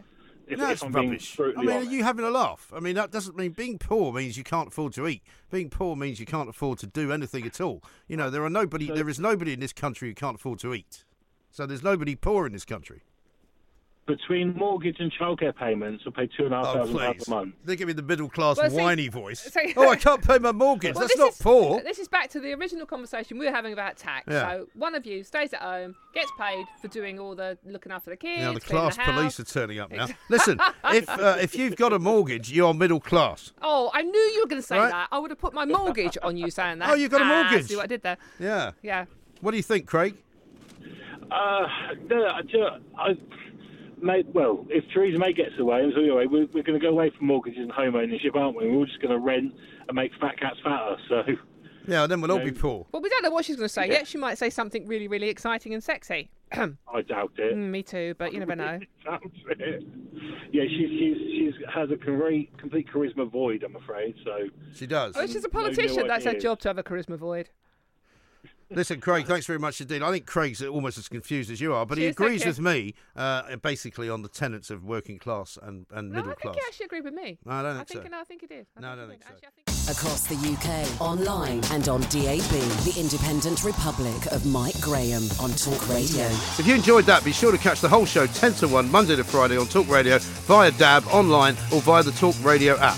[SPEAKER 8] If,
[SPEAKER 1] No,
[SPEAKER 8] if
[SPEAKER 1] it's
[SPEAKER 8] I'm
[SPEAKER 1] rubbish. I mean,
[SPEAKER 8] honest.
[SPEAKER 1] are you having a laugh? I mean, that doesn't mean being poor means you can't afford to eat. Being poor means you can't afford to do anything at all. You know, there are nobody.
[SPEAKER 8] So-
[SPEAKER 1] there is nobody in this country who can't afford to eat. So there's nobody poor in this country.
[SPEAKER 8] Between mortgage and childcare payments, I pay two and a half
[SPEAKER 1] Oh,
[SPEAKER 8] thousand pounds a month.
[SPEAKER 1] They give me the middle class
[SPEAKER 3] Well, see-
[SPEAKER 1] whiny voice.
[SPEAKER 3] see-
[SPEAKER 1] oh, I can't pay my mortgage.
[SPEAKER 3] Well,
[SPEAKER 1] That's
[SPEAKER 3] this
[SPEAKER 1] not
[SPEAKER 3] is-
[SPEAKER 1] poor.
[SPEAKER 3] This is back to the original conversation we were having about tax.
[SPEAKER 1] Yeah.
[SPEAKER 3] So one of you stays at home, gets paid for doing all the looking after the kids.
[SPEAKER 1] Now the
[SPEAKER 3] cleaning
[SPEAKER 1] class
[SPEAKER 3] the house.
[SPEAKER 1] police are turning up now. Listen, if uh, if you've got a mortgage, you're middle class.
[SPEAKER 3] Oh, I knew you were going to say
[SPEAKER 1] Right.
[SPEAKER 3] that. I would have put my mortgage on you saying that.
[SPEAKER 1] Oh, you've got a
[SPEAKER 3] Ah,
[SPEAKER 1] mortgage.
[SPEAKER 3] See what I did there?
[SPEAKER 1] Yeah.
[SPEAKER 3] Yeah.
[SPEAKER 1] What do you think, Craig?
[SPEAKER 8] Uh, no, I, ju- I, mate, well, if Theresa May gets away, so anyway, we're, we're going to go away from mortgages and home ownership, aren't we? We're all just going to rent and make fat cats fatter. So,
[SPEAKER 1] Yeah, then we'll all be poor.
[SPEAKER 3] Well, we don't know what she's going to say
[SPEAKER 8] Yeah.
[SPEAKER 3] yet. She might say something really, really exciting and sexy.
[SPEAKER 8] I doubt it.
[SPEAKER 3] Mm, Me too, but you never know.
[SPEAKER 8] Yeah, she's she's she's has a complete complete charisma void. I'm afraid. So
[SPEAKER 1] She does.
[SPEAKER 3] Oh, she's a
[SPEAKER 8] No, no
[SPEAKER 3] politician. That's her job to have a charisma void.
[SPEAKER 1] Listen, Craig, thanks very much indeed. I think Craig's almost as confused as you are, but he
[SPEAKER 3] Cheers, thank
[SPEAKER 1] agrees with me uh, basically on the tenets of working class and, and
[SPEAKER 3] No,
[SPEAKER 1] middle
[SPEAKER 3] I think
[SPEAKER 1] class.
[SPEAKER 3] he actually agreed with me.
[SPEAKER 1] No, I don't
[SPEAKER 3] I
[SPEAKER 1] think
[SPEAKER 3] think,
[SPEAKER 1] so.
[SPEAKER 3] no, I think he did. I
[SPEAKER 1] No, I don't
[SPEAKER 3] he
[SPEAKER 1] think so.
[SPEAKER 3] Actually, I think-
[SPEAKER 5] Across the UK, online and on DAB. The Independent Republic of Mike Graham on Talk Radio.
[SPEAKER 1] If you enjoyed that, be sure to catch the whole show 10 to 1 Monday to Friday on Talk Radio via DAB, online, or via the Talk Radio app.